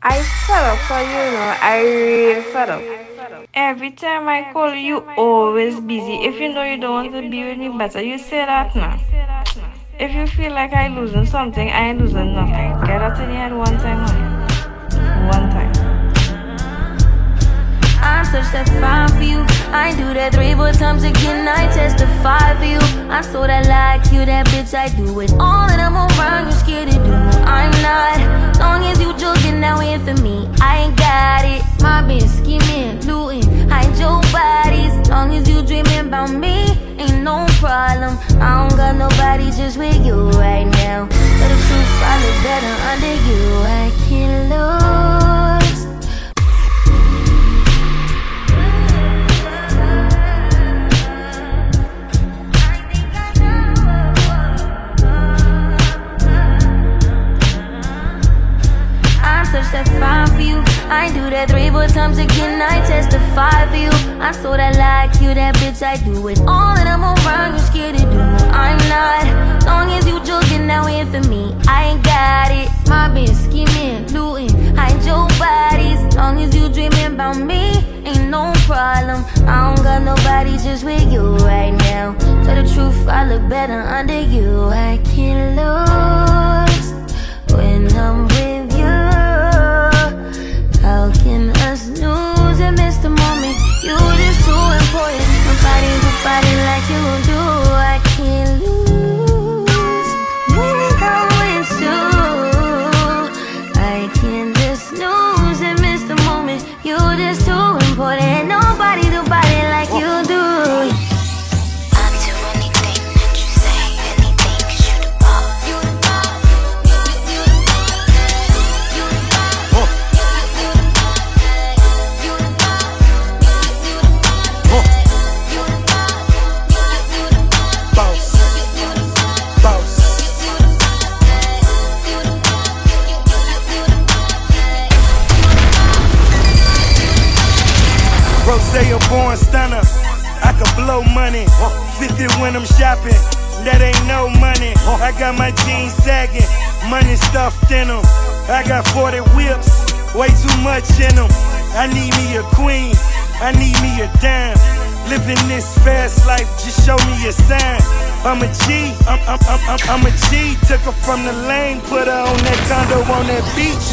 I fed up for you know. I really fed up. Every time I call you, always busy. If you know you don't want to be with me, better you say that now. If you feel like I losing something, I ain't losing nothing. Get out in your head one time, honey. One time. I'm such that fine for you. I do that three, four times again. I testify for you. I'm so that like you, that bitch. I do it all, and I'm around. You scared to do? I'm not. Long as you joking, now in for me. I ain't got it. Bitch scheming, looting, hide your bodies. Long as you dreaming about me, ain't no problem. I don't got nobody just with you right now. But the truth, I look better under you. I can't lose. For you. I do that three, four times again. I testify for you. I'm so that like you, that bitch. I do it all, and I'm around. You scared to do? I'm not. Long as you joking, now in for me. I ain't got it. My bitch scheming, looting, hide your bodies. As long as you dreaming about me, ain't no problem. I don't got nobody just with you right now. Tell the truth, I look better under you. I can't lose when I'm can us and miss the moment? You money. 50 when I'm shopping. That ain't no money. I got my jeans sagging. Money stuffed in them. I got 40 whips. Way too much in them. I need me a queen. I need me a dime. Living this fast life, just show me a sign. I'm a G, I'm, I'm, I'm, I'm, I'm a G. Took her from the lane, put her on that condo on that beach.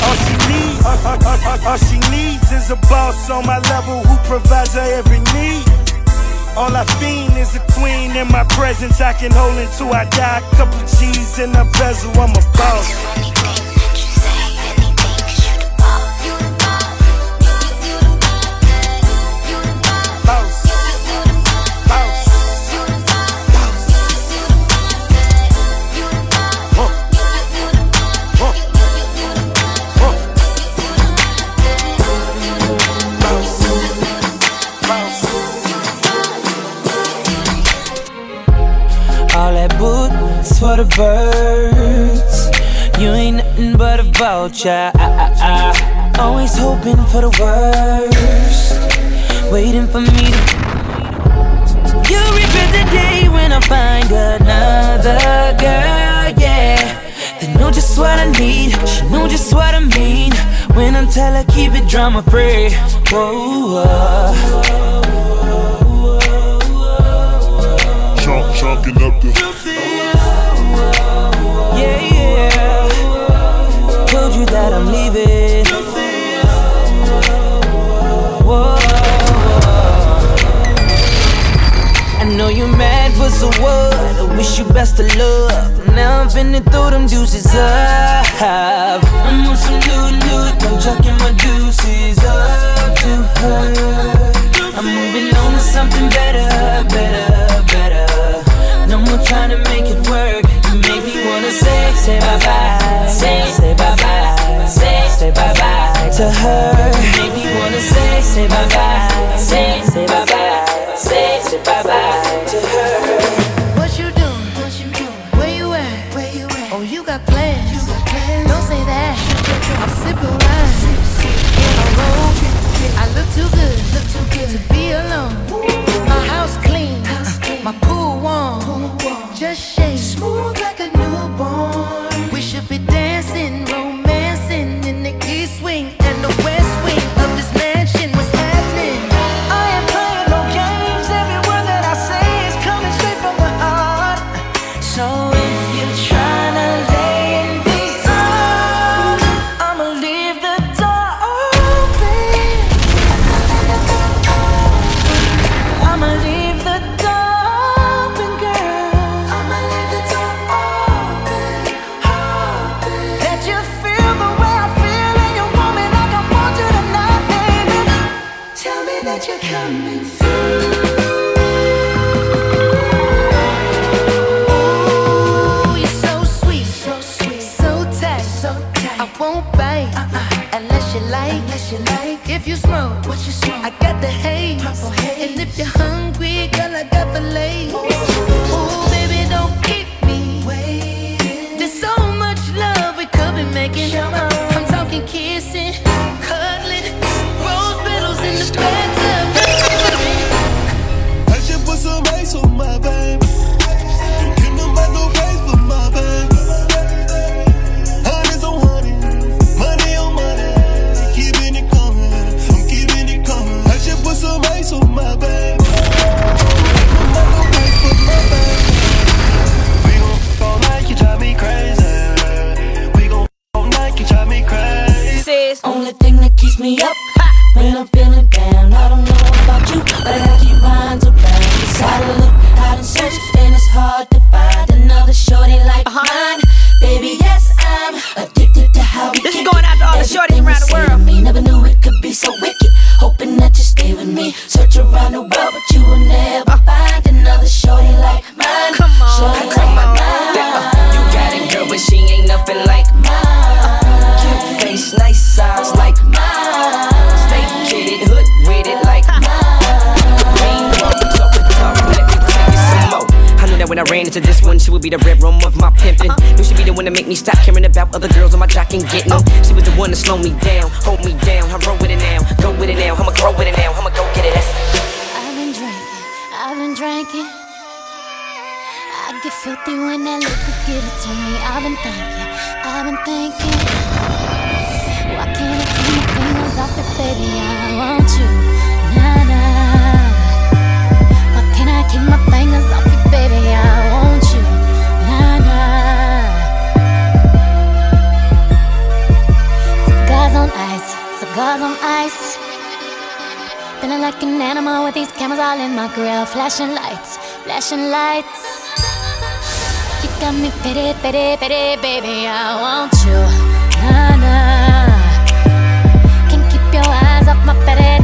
All she needs, all, all, all, all she needs is a boss on my level who provides her every need. All I fiend is a queen in my presence. I can hold until I die. Couple G's in a bezel, I'm a boss. For the birds. You ain't nothing but a vulture. I, I, I. Always hoping for the worst. Waiting for me to. You regret the day when I find another girl, yeah. They know just what I need, she know just what I mean. When I tell her keep it drama free. Whoa, Chunk, chunking up the. But so what? I wish you best of luck. Now I'm finna throw them deuces up. I'm on some new loot, I'm chucking my deuces up to her. I'm moving on to something better, better, better. No more trying to make it work. You make me wanna say, say bye bye, say, say bye bye, say, say bye bye to her. You make me wanna say, say bye bye, say, say bye bye, say, say bye bye to her. What you doing? What you doing? Where you at? Where you at? Oh, you got plans. You got plans. Don't say that. I'm sipping wine. In my robe. I look too good. Look too good to be alone. My house clean. My pool warm. Just shake smooth like a been thinking Why can't I keep my fingers off it, baby? I want you, nah, nah. Why can't I keep my fingers off it, baby? I want you, nah, nah. Cigars on ice, cigars on ice. Feeling like an animal with these cameras all in my grill. Flashing lights, flashing lights got me pity, pity, pity, baby. I want you, nah, nah. Can't keep your eyes off my pity,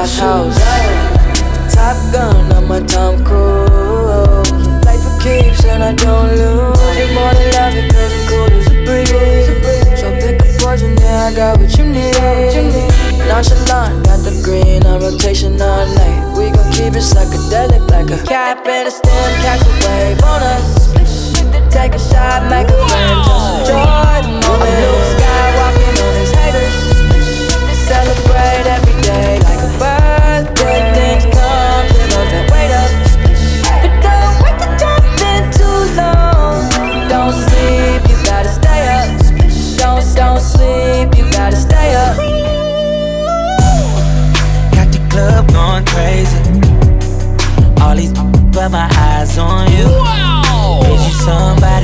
house shows. Top gun, I'm a Tom Cruise. Life it keeps and I don't lose. You more than love it, cause I'm cool as a breeze. So pick a poison, yeah, I got what you need. Nonchalant, got the green on rotation all night. We gon' keep it psychedelic like a cap and a stem, catch a wave on us. Take a shot, make a friend, just enjoy the moment. Blue sky walking on his haters. Celebrate every gotta stay up. Got the club going crazy. All these but my eyes on you. Wow. Bitch, you somebody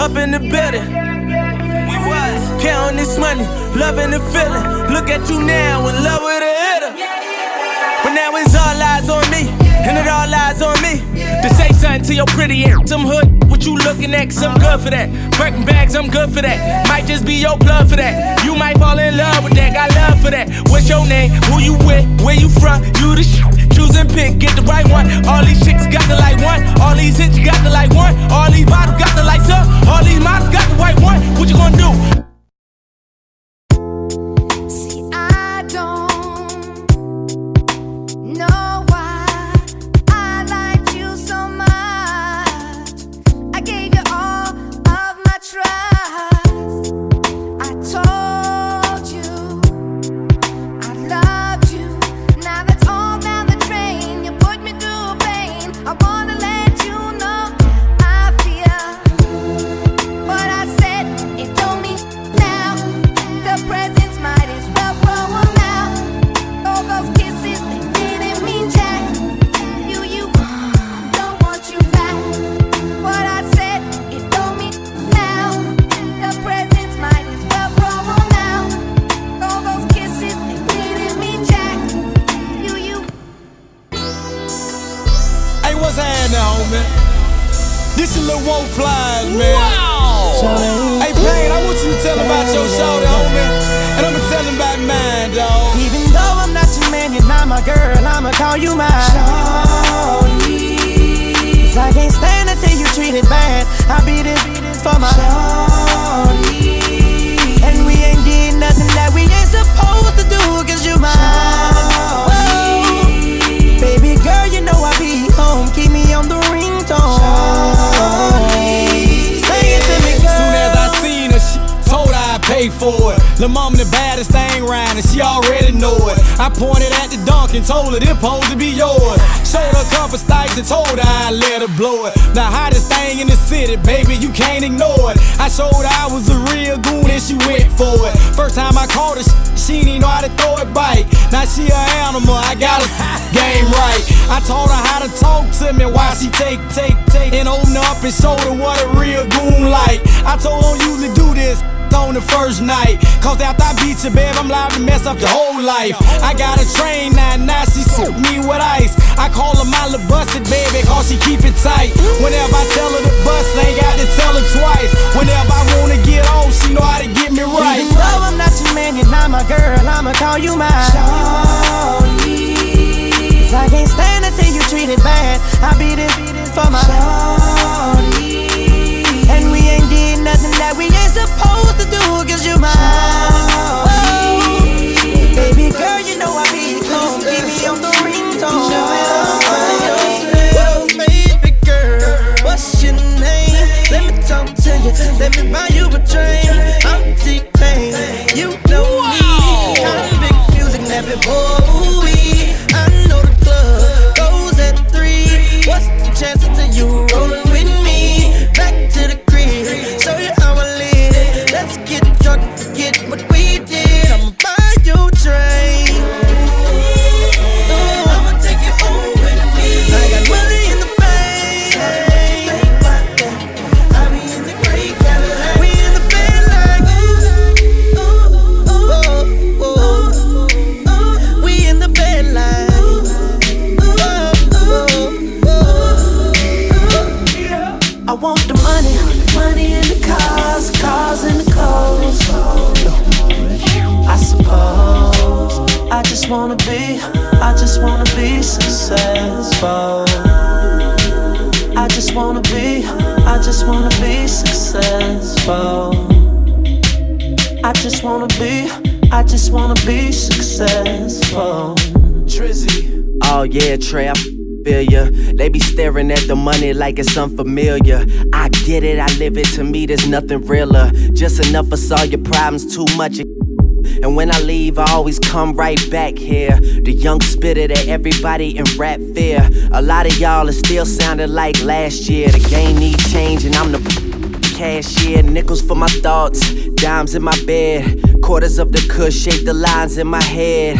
up in the building. We was counting this money, loving the feeling. Look at you now, in love with a hitter. But now it's all eyes on me, and it all eyes on me. To say something to your pretty ass, some hood. What you looking at? Cause I'm good for that. Breaking bags, I'm good for that. Might just be your blood for that. You might fall in love with that. Got love for that. What's your name? Who you with? Where you from? You the shit Choose and pick, get the right one. All these chicks got the like one. All these hits, got the like one. All these bottles got the lights up. All these models got the white one. What you gonna do? I'ma you my shorty. Cause I can't stand to see you treated bad. I be this for my shorty. And we ain't did nothing that we ain't supposed to do, cause you my it. Lil' the baddest thing round, and she already know it. I pointed at the dunk and told her this supposed to be yours. Showed her a couple stipes and told her I'd let her blow it. The hottest thing in the city, baby, you can't ignore it. I showed her I was a real goon and she went for it. First time I caught her, she didn't know how to throw it bite. Now she an animal, I got her game right. I taught her how to talk to me while she take, take, take, and open up and show her what a real goon like. I told her usually do this on the first night. Cause after I beat you, babe, I'm liable to mess up your whole life. I got a train now, now she soak me with ice. I call her my little busted baby, cause she keep it tight. Whenever I tell her to bust, ain't got to tell her twice. Whenever I wanna get on, she know how to get me right. Even though I'm not your man, you're not my girl, I'ma call you my shorty. I can't stand to see you treated bad. I be this for my shorty. And we ain't did nothing that we ain't supposed to do, cause you my shorty. Baby girl, you know I be home, keep me on the ringtone. Baby girl, what's your name? Let me talk to you. Let me buy you a drink. I'm T-Pain. You know me. Konvict Muzik, Nappy Boy. I suppose I just wanna be, I just wanna be successful. I just wanna be, I just wanna be successful. I just wanna be, I just wanna be successful. Trizzy. Oh yeah, Trey, Ya. They be staring at the money like it's unfamiliar. I get it, I live it. To me, there's nothing realer. Just enough for solve your problems, too much. And when I leave, I always come right back here. The young spitter that everybody in rap fear. A lot of y'all are still sounding like last year. The game need change, and I'm the cashier. Nickels for my thoughts, dimes in my bed. Quarters of the cush shape the lines in my head.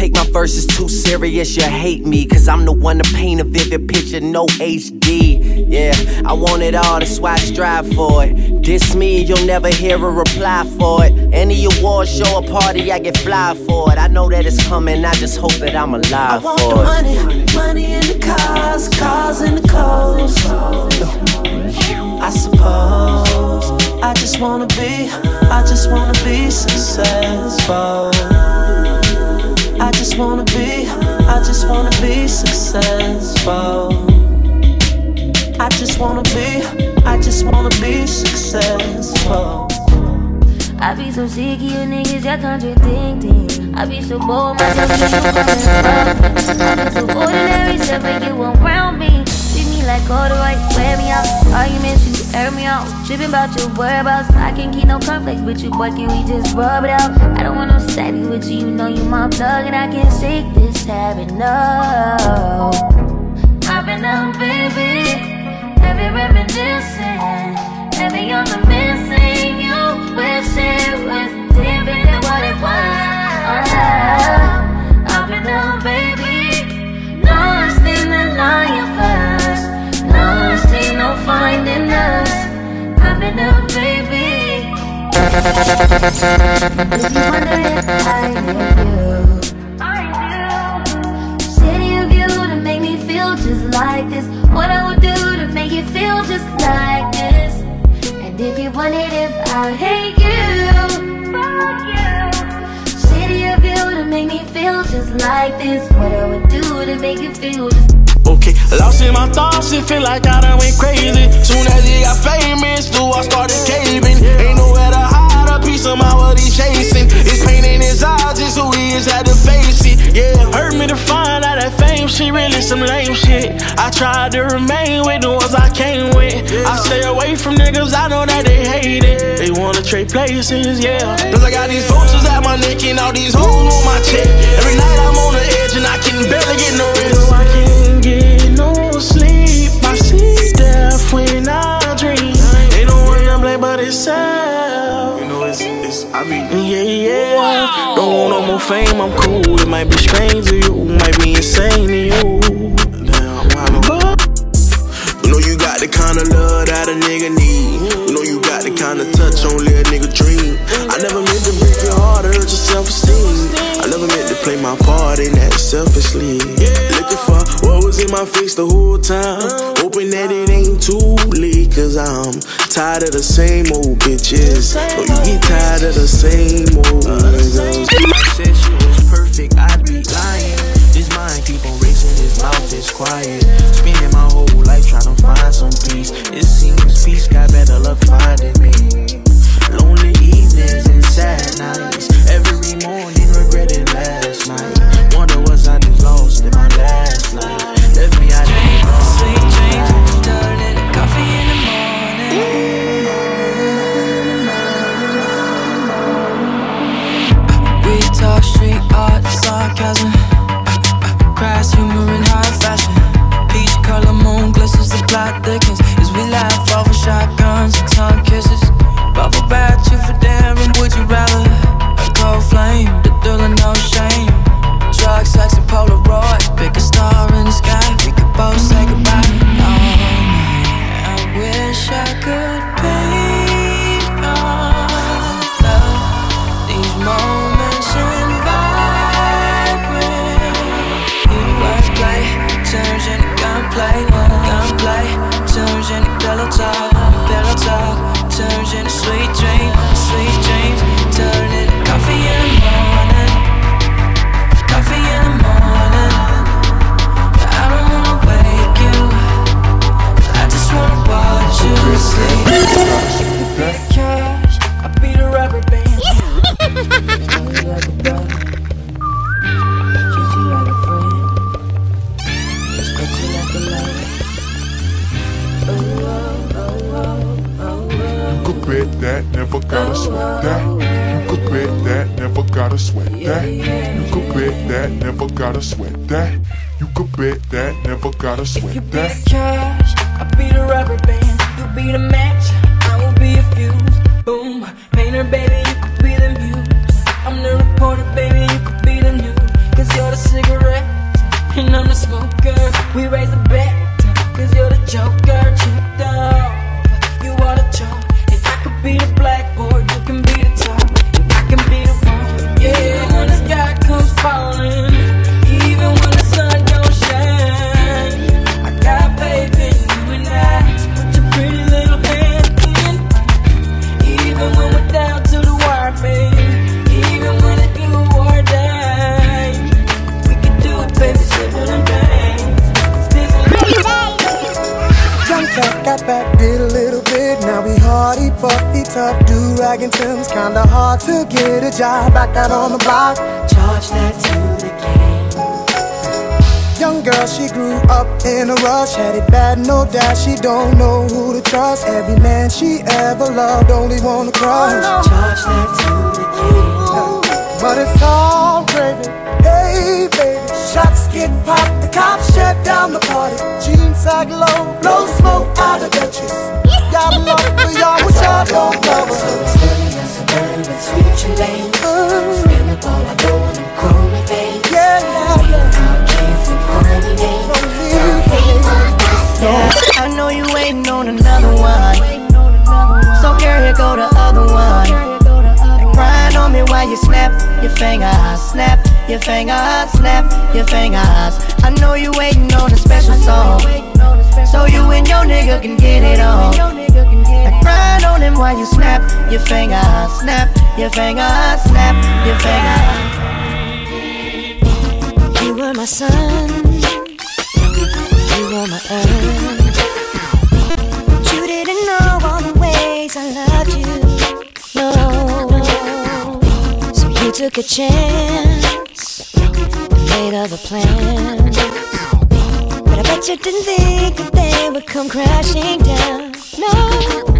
Take my verses too serious, you hate me. Cause I'm the one to paint a vivid picture, no HD. Yeah, I want it all, that's why I strive for it. Diss me, you'll never hear a reply for it. Any award show or party, I get fly for it. I know that it's coming, I just hope that I'm alive I want for the it. money, money in the cars, cars in the clothes. I suppose I just wanna be, I just wanna be successful. I just wanna be, I just wanna be successful. I just wanna be, I just wanna be successful. I be so sick of you niggas, y'all contradicting. I be so bored myself, you so so ordinary stuff like you around me. Like corduroy, wear me out. Arguments, you air me out. Tripping about your whereabouts. I can't keep no conflict with you, boy. Can we just rub it out? I don't want no savvy with you. You know you my plug, and I can't shake this habit. No, I've been out, baby. Heavy reminiscing, heavy on the missing. You wish it was different than what it was. I've been out, baby. Lost in the lion first. No finding us. I've been out, baby. If you wonder if I knew, City of you to make me feel just like this. What I would do to make you feel just like this. And if you wondered if I hate just like this. What I would do to make feel Okay, lost in my thoughts, it feel like I done went crazy. Soon as he got famous, do I started caving. Ain't nowhere to hide a piece of my what he chasing. It's pain in his eyes, he is, had to face it. Yeah, hurt me to find out that fame shit really some lame shit. I tried to remain with the ones I came with. I stay away from niggas, I know that they hate it. They wanna trade places, yeah. Cause I got these vultures at my neck and all these holes on my chest. Every night I'm on the edge and I can barely get no rest. No, I can't get no sleep. I see death when I dream. Ain't no one to blame but itself. You know, it's, it's, I mean, yeah, yeah. Don't want no more fame, I'm cool. It might be strange to you, might be insane to you. Damn, but you know you got the kind of love that a nigga need. You know you got the kind of touch only a nigga dream. I never meant to break your heart, hurt your self-esteem. Never meant to play my part in that selfishly. Looking for what was in my face the whole time. Hoping that it ain't too late, cause I'm tired of the same old bitches. Oh, you get tired of the same old niggas. Said she was perfect, I'd be lying. His mind keep on racing, his mouth is quiet. Spending my whole life trying to find some peace. It seems peace got better luck finding me. Lonely evenings and sad nights. Every morning sarcasm, snap your finger, snap your finger, snap your finger. You were my sun, you were my earth. You didn't know all the ways I loved you, no. So you took a chance, made other plans. But I bet you didn't think that they would come crashing down, no.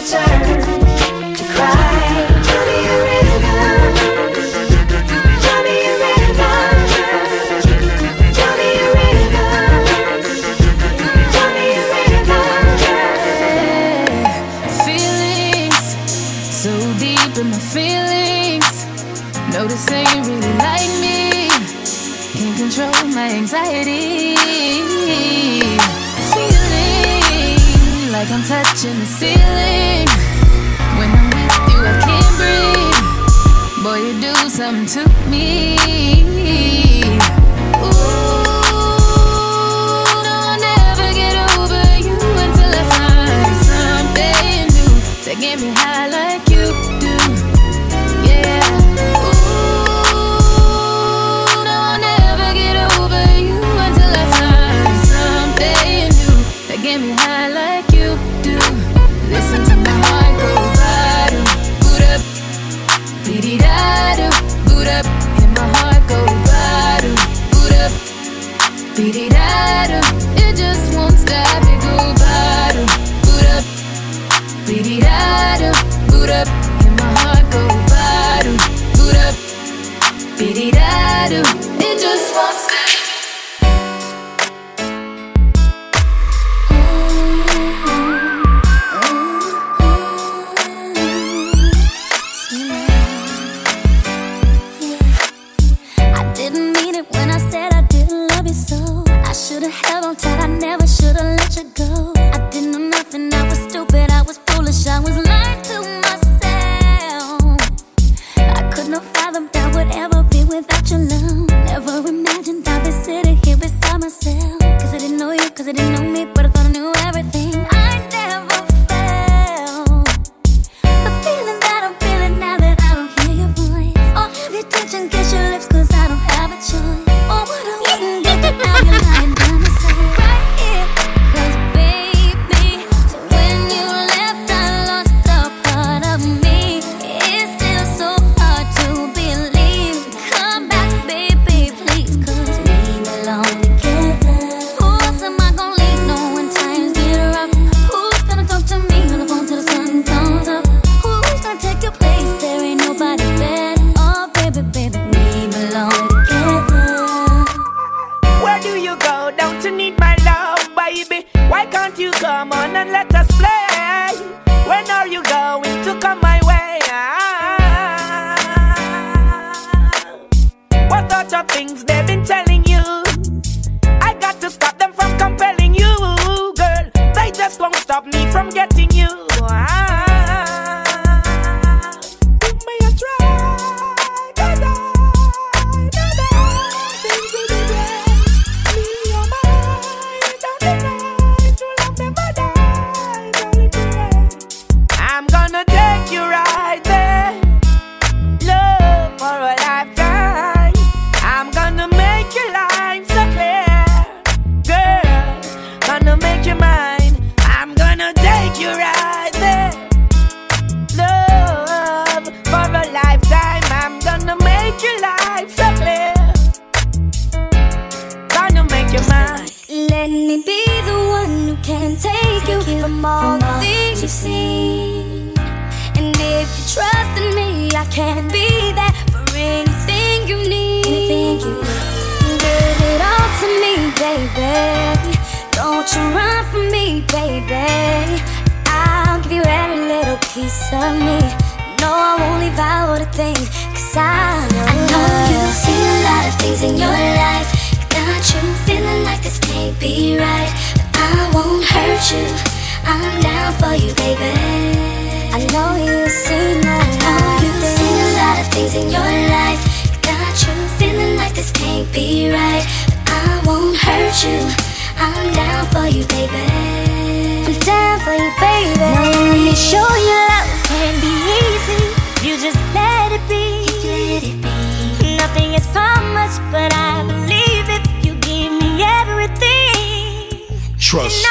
turn. Baby. I'll give you every little piece of me. No, I won't leave out a thing, cause I know, I know you've seen a lot of things in your life. Got you feeling like this can't be right. But I won't hurt you. I'm down for you, baby. I know you've seen a lot I know you've seen a lot of things in your life. Got you feeling like this can't be right. But I won't hurt you. I'm down for you, baby. I'm down for you, baby. Now let me show you love can be easy. You just let it be. Let it be. Nothing is promised, but I believe if you give me everything. Trust.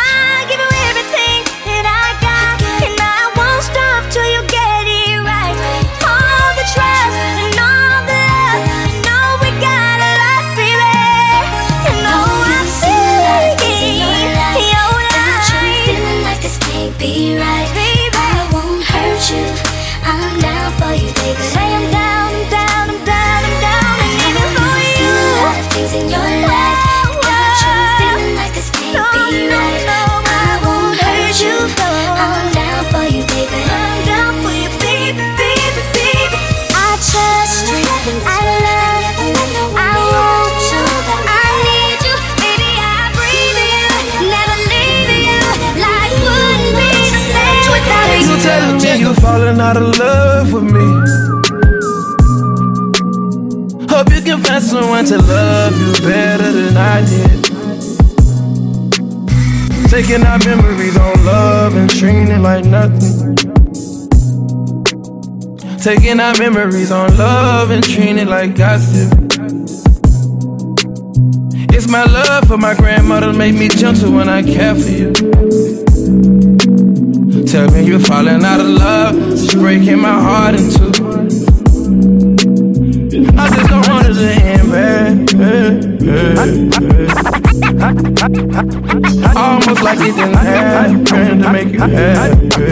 Out of love with me. Hope you can find someone to love you better than I did. Taking our memories on love and treating it like nothing. Taking our memories on love and treating it like gossip. It's my love for my grandmother make me gentle when I care for you. Tell me you're falling out of love, it's breaking my heart in two. I just don't want it to end bad. Almost like it didn't happen to make you happy.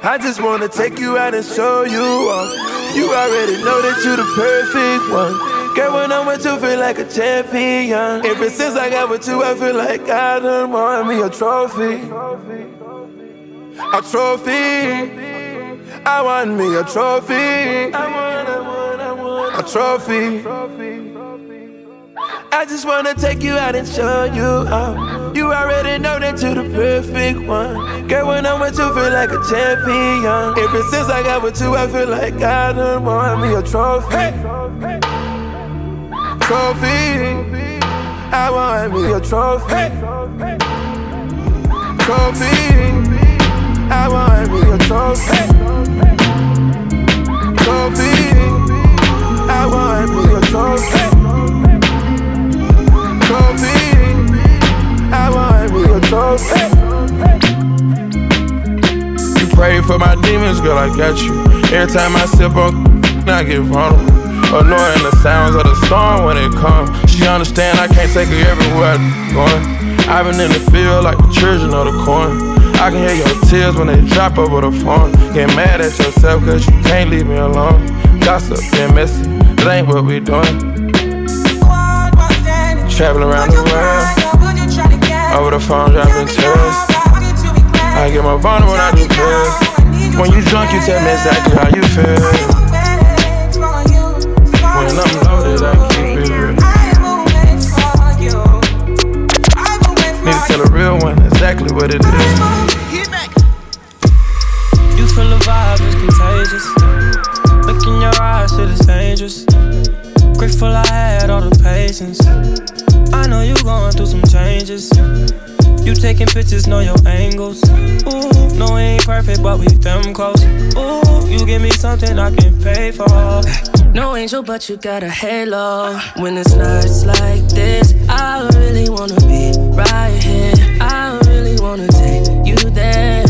I just wanna take you out and show you off. You already know that you're the perfect one. Girl, when I'm with you, feel like a champion. Ever since I got with you, I feel like I done won me a trophy. A trophy. I want me a trophy. I want, I want, I want a trophy. I just wanna take you out and show you off. You already know that you're the perfect one. Girl, when I'm with you, feel like a champion. Ever since I got with you, I feel like I done won me a trophy. Trophy. I want me a trophy. Trophy. I want me a trophy. Trophy. I want me a trophy. Trophy. I want me a trophy. You pray for my demons, girl, I got you. Every time I sip on, I get vulnerable. Annoying the sounds of the storm when it comes. She understand I can't take her everywhere I'm going. I've been in the field like the children of the corn. I can hear your tears when they drop over the phone. Get mad at yourself cause you can't leave me alone. Gossip and messy, that ain't what we doing. Traveling around the world. Over the phone, dropping tears. I get my vulnerable when I do pills. When you drunk, you tell me exactly how you feel. What it is. You feel the vibe is contagious. Look in your eyes, shit is dangerous. Grateful I had all the patience. I know you going through some changes. You taking pictures, know your angles. Ooh, no, we ain't perfect, but we them close. Ooh, you give me something I can pay for. No angel, but you got a halo. When it's nights like this, I really wanna be right here. I there.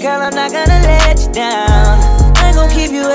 Girl, I'm not gonna let you down. I'm gonna keep you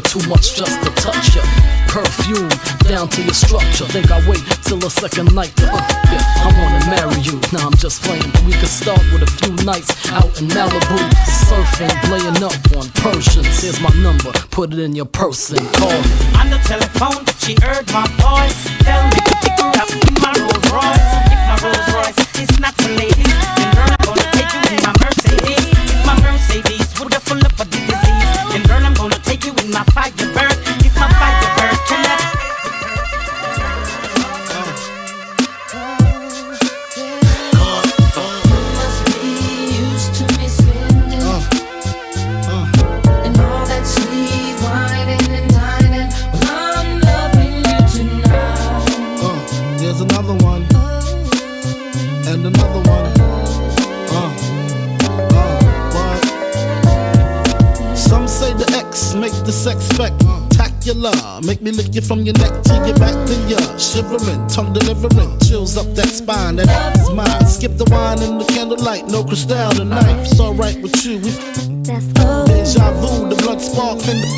too much just to touch ya. Perfume down to your structure. Think I wait till the second night to uh, up ya. I wanna marry you, now nah, I'm just playing. We could start with a few nights out in Malibu, surfing, laying up on Persians. Here's my number, put it in your purse and call me. On the telephone, she heard my voice. Tell me you from your neck to your back, then you're shivering, tongue delivering, chills up that spine. That's mine. Skip the wine and the candlelight, no crystal tonight. It's alright with you. We Deja vu, the blood spark in the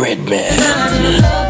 Redman.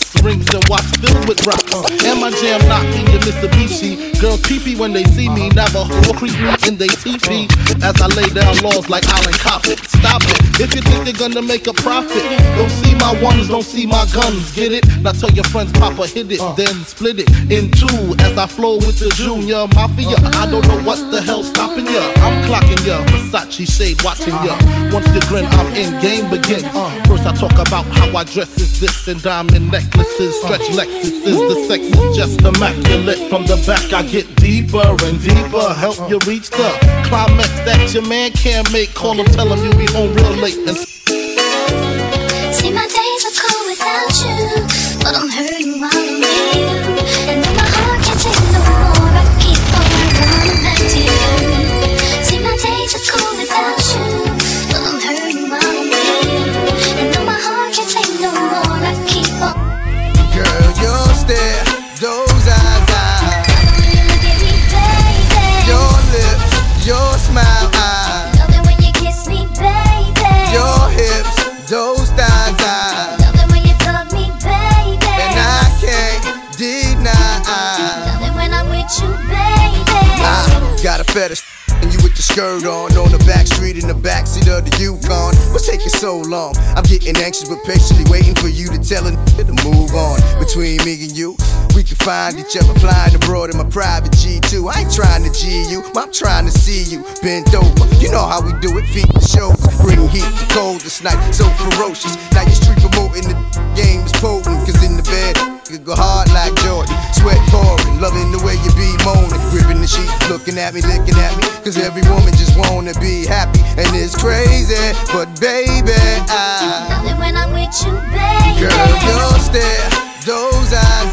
Rings and watch filled with rocks. And my jam knocking your Mitsubishi. Girls peepee when they see me. Navajo creep me in they teepee. As I lay down laws like Allen Coppet. Stop it. If you think they're gonna make a profit, don't see my ones, don't see my guns. Get it? Now tell your friends, Papa hit it, then split it in two. As I flow with the Junior Mafia. I don't know what the hell's stopping ya. I'm clocking ya. Versace shade watching ya. Once you grin, I'm in. Game begin. First I talk about how I dress is this and diamond necklaces, stretch Lexuses. The sex is just immaculate. From the back I get deeper and deeper. Help you reach the climax that your man can't make. Call him, tell him you be home real late and. And you with the skirt on, on the back street in the backseat of the Yukon. What's taking so long? I'm getting anxious, but patiently waiting for you to tell a to move on. Between me and you, we can find each other flying abroad in my private G2. I ain't trying to G you, I'm trying to see you bent over. You know how we do it, feet to show. Bring heat to cold this night, so ferocious. Now you street promoting the game is potent, cause in the bed, you go hard like Jordan. Sweat pouring, loving the way you be moaning. Gripping the sheet, looking at me, licking at me. Cause every woman just wanna be happy. And it's crazy, but baby, I. Love it when I'm with you, baby. Girl, your stare, those eyes,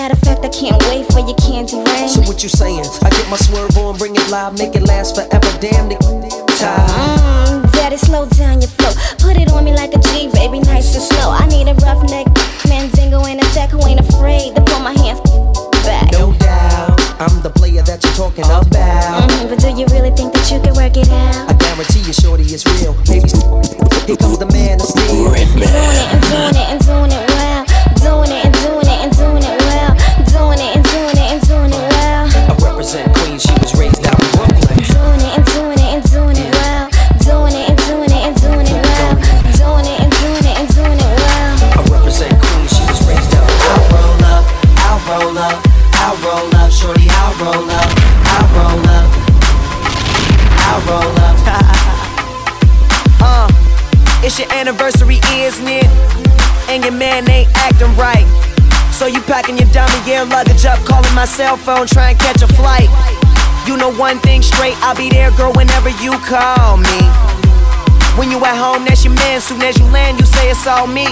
Matter of fact, I can't wait for your candy rain. So what you saying? I get my swerve on, bring it live, make it last forever. Damn the time. Daddy, slow down your flow. Put it on me like a G, baby, nice and slow. I need a rough neck, mandingo and a tech who ain't afraid to pull my hands back. No doubt, I'm the player that you're talking mm-hmm. about. Mm, but do you really think that you can work it out? I guarantee you, shorty, it's real. Baby, here comes the man of steel. Doing it and doing it and doing it, well. Doing it and It's your anniversary, isn't it? And your man ain't acting right. So you packing your dummy air luggage up, calling my cell phone, trying to catch a flight. You know one thing straight, I'll be there, girl, whenever you call me. When you at home, that's your man. Soon as you land, you say it's all me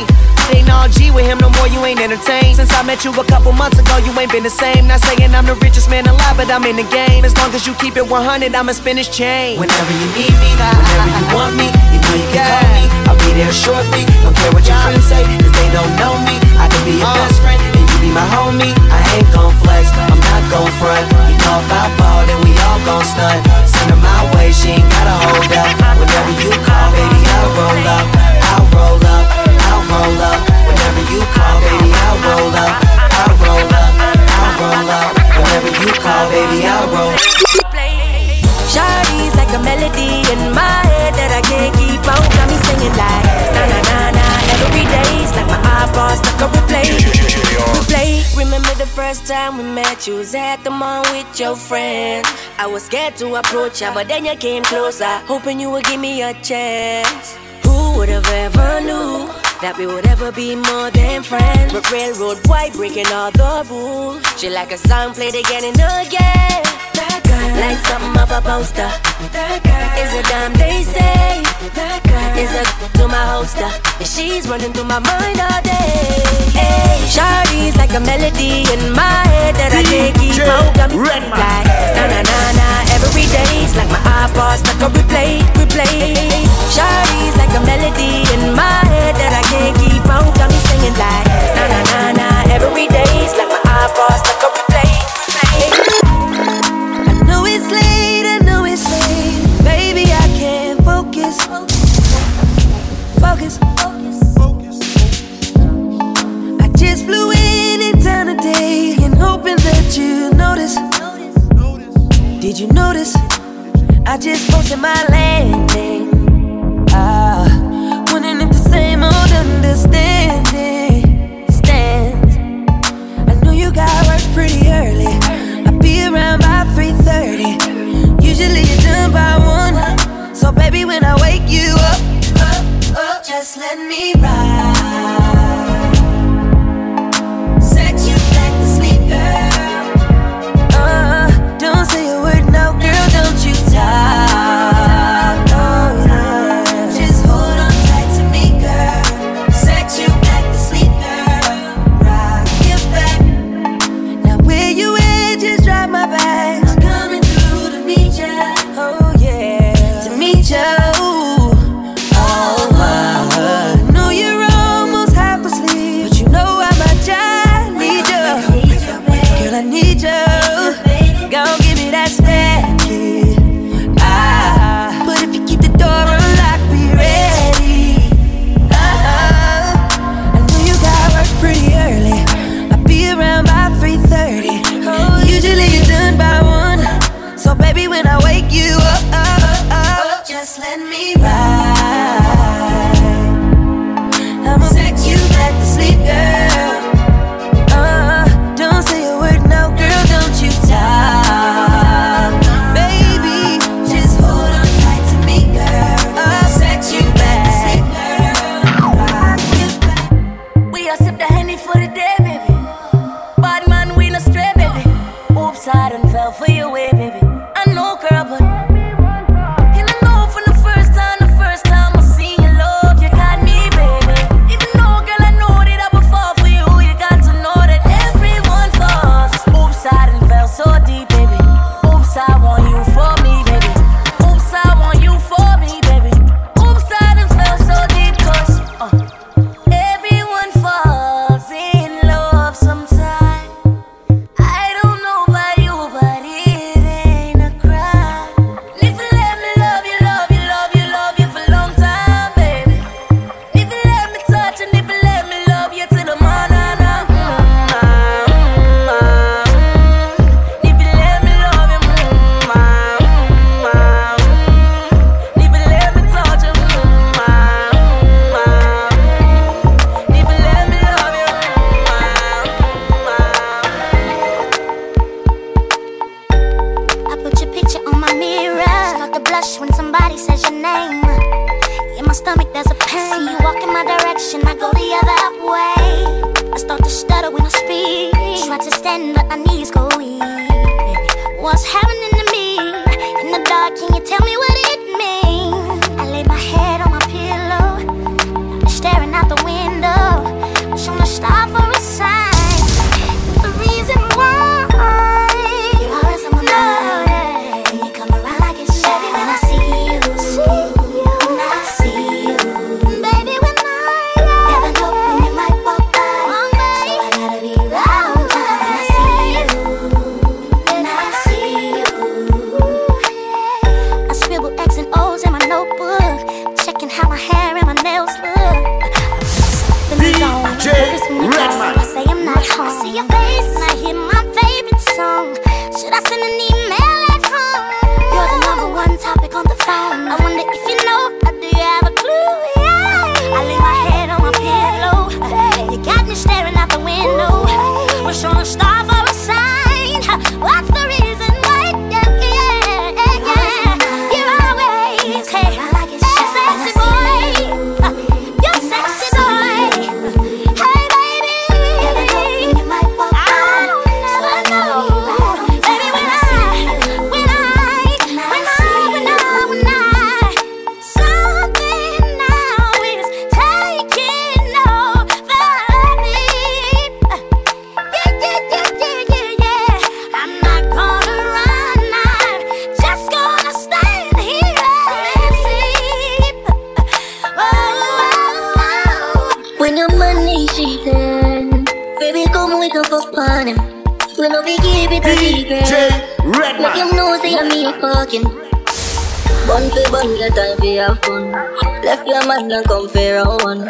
ain't all G with him no more, you ain't entertained. Since I met you a couple months ago, you ain't been the same. Not saying I'm the richest man alive, but I'm in the game. As long as you keep it 100, I'ma spin this chain. Whenever you need me, whenever you want me, you know you can call me. I'll be there shortly. Don't care what your friends say, cause they don't know me. I can be your best friend, and you be my homie. I ain't gon' flex, I'm not gon' front. You know if I ball, then we all gon' stunt. Send her my way, she ain't gotta hold up. Whenever you call, baby, I'll roll up. I'll roll up, roll up. Whenever you call, baby, I'll roll up. I'll roll up, I'll roll up. Whenever you call, baby, I'll roll Shawty's like a melody in my head that I can't keep on. Got me singing like na na na na every day's like my iPod stuck on replay. Replay. Remember the first time we met? You was at the mall with your friend. I was scared to approach ya, but then you came closer, hoping you would give me a chance. Who would have ever knew? That we would ever be more than friends. But railroad white breaking all the rules. She like a song played again and again. That girl, like something off a poster. That girl is a dime they say. That girl is a to my holster. And she's running through my mind all day. Hey, Shawty's like a melody in my head that I can't keep me singing like na na na every day's like my iPod stuck on replay, replay. Shawty's like a melody in my head that I can't keep on. Got me singing like na na na na every day's Did you notice? I just posted my landing. Ah, wondering if the same old understanding stands. I know you got work pretty early. I'll be around by 3:30. Usually you're done by one. So baby, when I wake you up, up, up, just let me ride. Man and come for round one.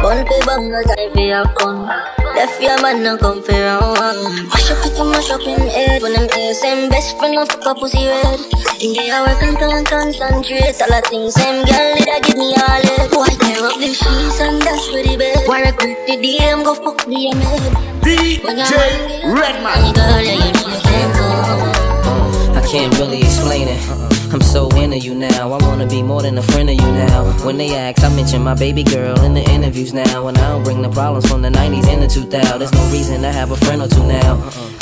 Bun for bun, the time for have fun. Left your man and come for round one. Mash up it, mash up in head. When I'm same best friend of fuck up pussy red. Think they are working, can concentrate. All the things, same girl, a give me all it. Why tear up the sheets and that's for the bed? Why recruit the DM, go fuck the head. DJ Redman. Girl, yeah, you you can't go. Can't really explain it. Uh-uh. I'm so into you now. I wanna be more than a friend of you now. When they ask, I mention my baby girl in the interviews now. And I don't bring the problems from the 90s and the 2000s. There's no reason to have a friend or two now. Uh-uh.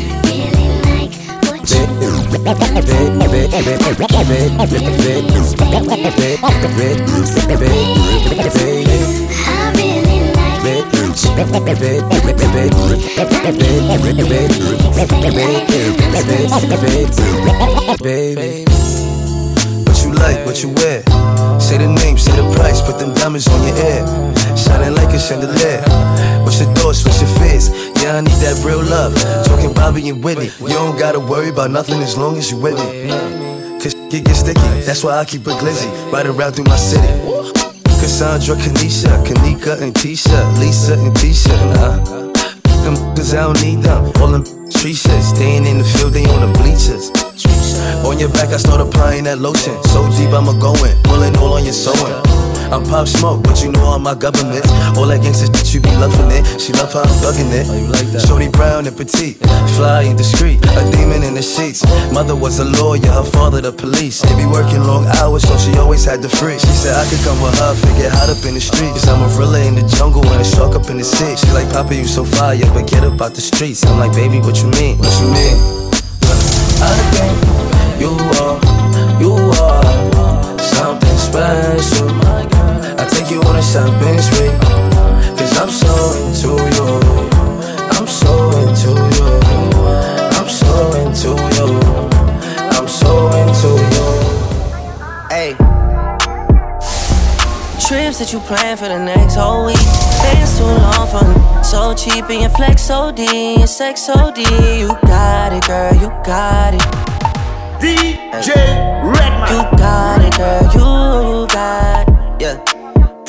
Baby, what you like, what you wear? Say the name, say the price, put them diamonds on your ear. Shining like a chandelier. What's your thoughts, what's your fears? Yeah, I need that real love. Talking Bobby and Whitney. You don't gotta worry about nothing as long as you with me. Cause it gets sticky, that's why I keep a glizzy. Right around through my city. Cassandra, Kanisha, Kanika, and Tisha, Lisa, and Tisha. Nah. Them cause I don't need them. All them shit. Staying in the field, they on the bleachers. On your back, I start applying that lotion. So deep, I'ma go in. Pulling all on your sewing. I'm pop smoke, but you know all my government. All that gangsta shit, you be loving it. She love how I'm thugging it. Oh, you like that? Shorty brown and petite, fly and discreet. A demon in the sheets. Mother was a lawyer, her father the police. They be working long hours, so she always had the free. She said I could come with her, figure hot up in the streets. Cause I'm a gorilla in the jungle and a shark up in the sea. She like, Papa, you so fire, but get up out the streets. I'm like, baby, what you mean? What you mean? I think you are, you are something special. I take you on a shopping spree. Cause I'm so into you. I'm so into you. I'm so into you. I'm so into you. Hey. Trips that you plan for the next whole week. Bands too long for so cheap and your flex OD and sex OD. You got it, girl, you got it. DJ Redman. You got it, girl, you got it. Yeah.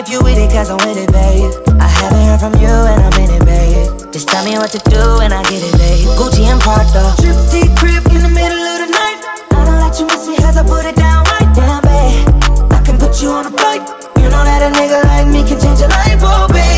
If you with it, cause I'm with it, babe. I haven't heard from you and I'm in it, babe. Just tell me what to do and I get it, babe. Gucci and Prada. Trip to crib in the middle of the night. I don't let you miss me cause I put it down right down, babe. I can put you on a flight. You know that a nigga like me can change your life, oh, baby.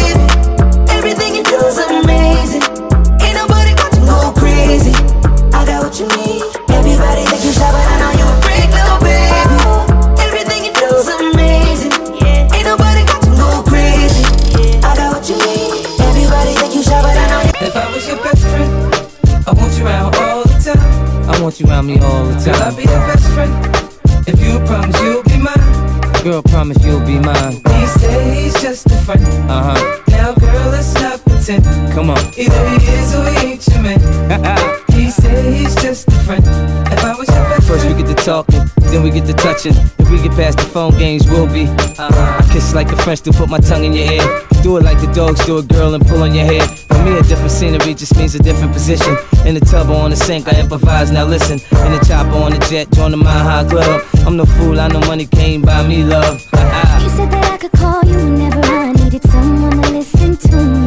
Get to touching. If we get past the phone games, we'll be. Uh-huh. I kiss like the French to put my tongue in your ear. Do it like the dogs do a girl and pull on your hair. For me, a different scenery just means a different position. In the tub or on the sink, I improvise. Now listen, in the chopper on the jet, join the Mile High Club. I'm no fool, I know money came by me, love. You said that I could call you whenever I needed someone to listen to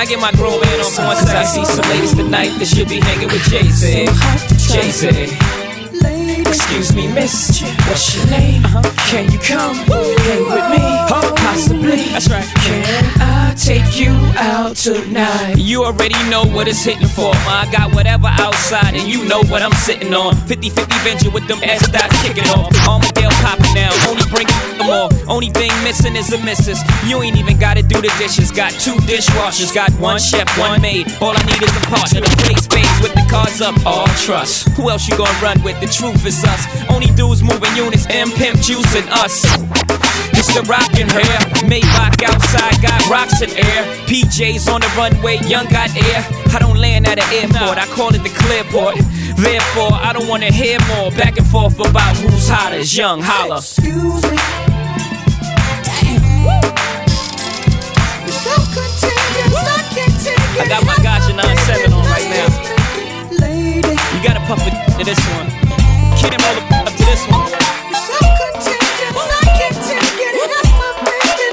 I get my grown man on for? Cause I see some ladies tonight that should be hanging with Jay Z. Jay Z. Excuse me, miss. What's your name? Uh-huh. Can you come hang with me? Possibly. That's right. Can I take you out tonight? You already know what it's hitting for. Ma. I got whatever outside, and you know what I'm sitting on. 50 50 venture with them S dots kicking off. Armadale popping now. Only bring them more. Only thing missing is a missus. You ain't even gotta do the dishes. Got two dishwashers. Got one chef, one maid. All I need is a partner to play spades with the cards up. All trust. Who else you gonna run with? The truth is us. Only dudes moving units, M Pimp Juice and us. It's the Rocawear. Maybach outside, got rocks in air. PJs on the runway, young got air. I don't land at an airport, I call it the clearport. Therefore, I don't wanna hear more back and forth about who's hottest. Young holla. Excuse me. I got my Gotcha 97 on right now. You gotta pump it to this one. Can't roll it up to this one.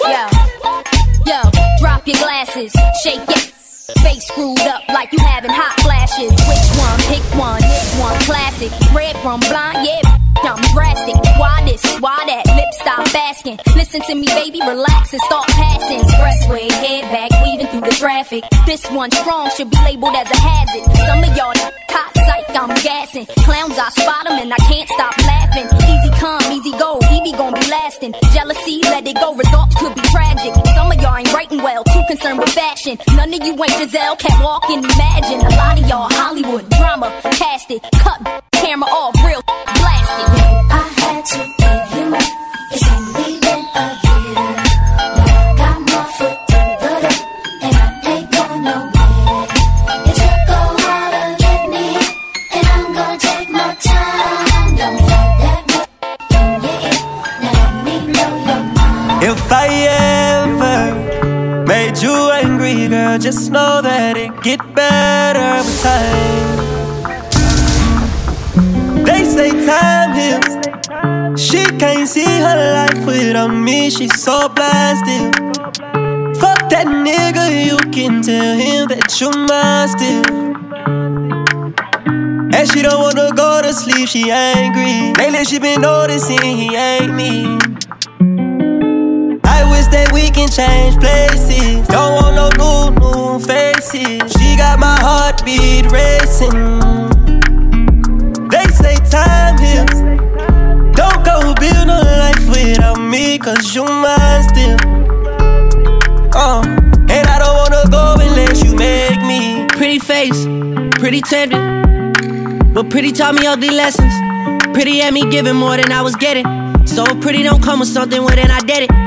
Yo, yo, drop your glasses, shake it. Face screwed up like you having hot flashes. Which one? Pick one. This one, classic. Red from blind, yeah. I'm drastic. Why this? Why that? Lip stop asking. Listen to me, baby, relax and start passing. Expressway, head back, weaving through the traffic. This one strong should be labeled as a hazard. Some of y'all hot psych, I'm gassing. Clowns, I spot them and I can't stop laughing. Easy come, easy go, he be gon' be lasting. Jealousy, let it go, results could be tragic. Some of y'all ain't writing well, too concerned with fashion. None of you ain't Gisele, can't walk and imagine. A lot of y'all Hollywood drama, cast it, cut camera off, real blasted. I had to give you my, it's only girl, just know that it get better with time. They say time heals. She can't see her life without me. She's so blasted. Fuck that nigga, you can tell him that you're mine still. And she don't wanna go to sleep, she angry. Lately she been noticing he ain't me. Wish that we can change places. Don't want no new, new faces. She got my heartbeat racing. They say time heals. Don't go build a life without me, cause you mine still. Uh, and I don't wanna go unless you make me. Pretty face, pretty tempting. But pretty taught me ugly lessons. Pretty had me giving more than I was getting. So pretty don't come with something, well then I did it.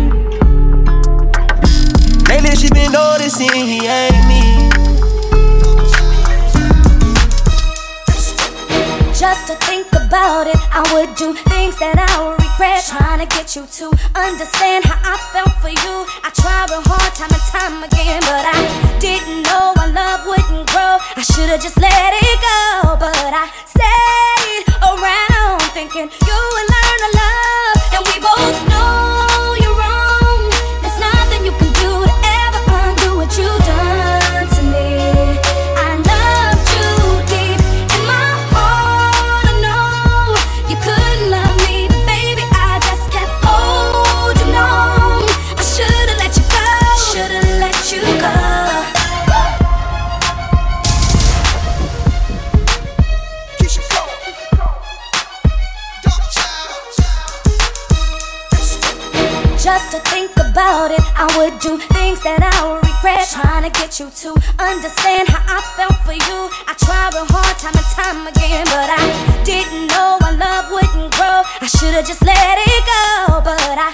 Lately she been noticing he ain't me. Just to think about it, I would do things that I would regret. Trying to get you to understand how I felt for you. I tried real hard time and time again, but I didn't know our love wouldn't grow. I should've just let it go, but I stayed around thinking you would learn to love, I would do things that I would regret. Trying to get you to understand how I felt for you. I tried real hard time and time again, but I didn't know our love wouldn't grow. I should've just let it go, but I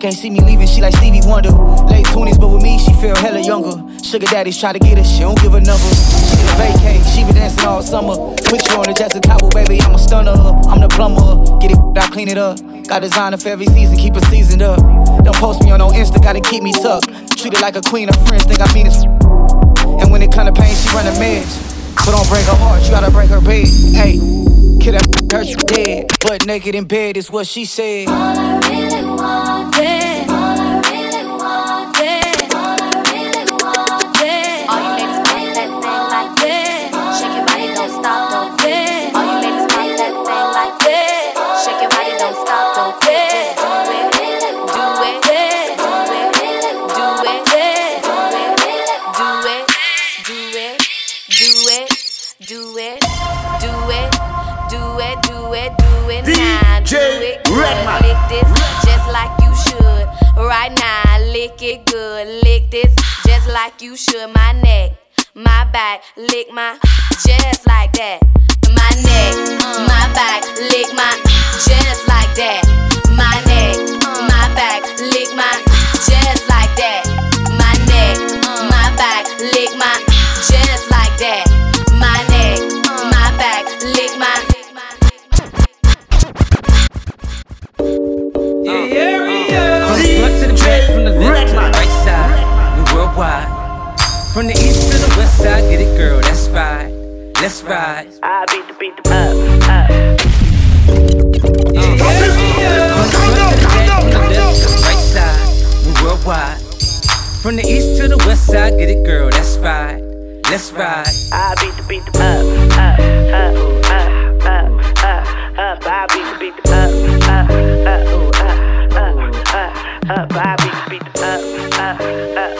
can't see me leaving, she like Stevie Wonder. Late 20s, but with me, she feel hella younger. Sugar daddies try to get her, she don't give a number. She a vacay, she been dancing all summer. Put you on the Jessica Cabo, baby, I'm a stunner. I'm the plumber. Get it, I clean it up. Got designer for every season, keep it seasoned up. Don't post me on no Insta, gotta keep me tucked. Treat her like a queen, her friends think I mean it. And when it come to pain, she run a meds. So don't break her heart, you gotta break her bed. Hey, kid, that hurt you dead. But naked in bed is what she said. All I really want, back, lick my just like that. My neck, my back, lick my just like that. My neck, my back, lick my just like that. My neck, my back, lick my just like that. My neck, my back, lick my. Yeah, yeah, yeah. From the back, from the left to right side, we worldwide. From the east to the side, get it, girl, that's right. Let's ride. I beat the beat the up, up. Yeah, right worldwide. From the east to the west side, get it, girl, that's right. Let's ride. I beat the beat the up, up, up, up, up, up, up. I beat the beat the up, up, up, up, up, up, up. I beat the beat the up, up, up, up,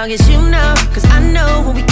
long as you know, cause I know when we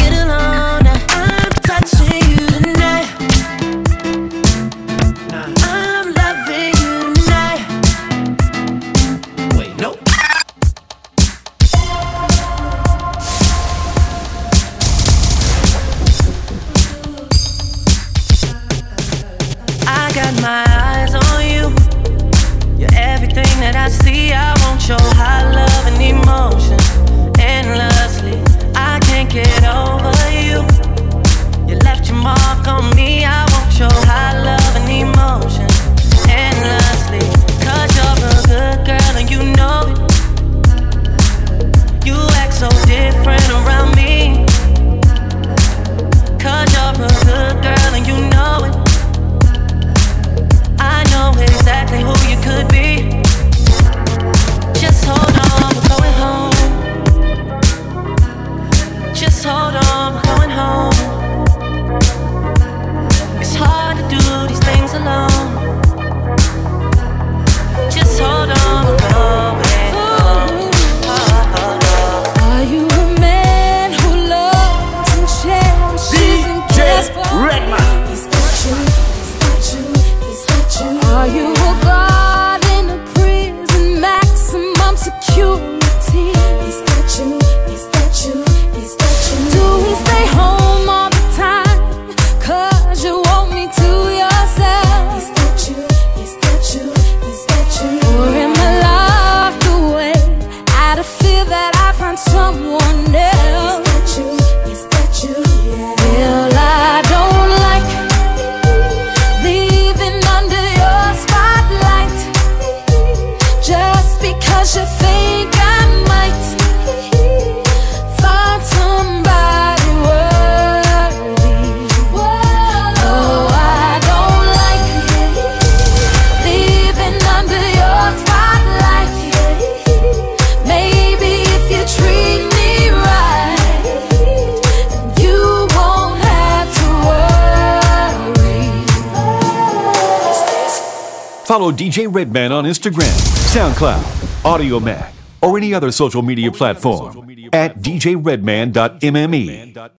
DJ Redman on Instagram, SoundCloud, Audiomack, or any other social media platform at djredman.mme.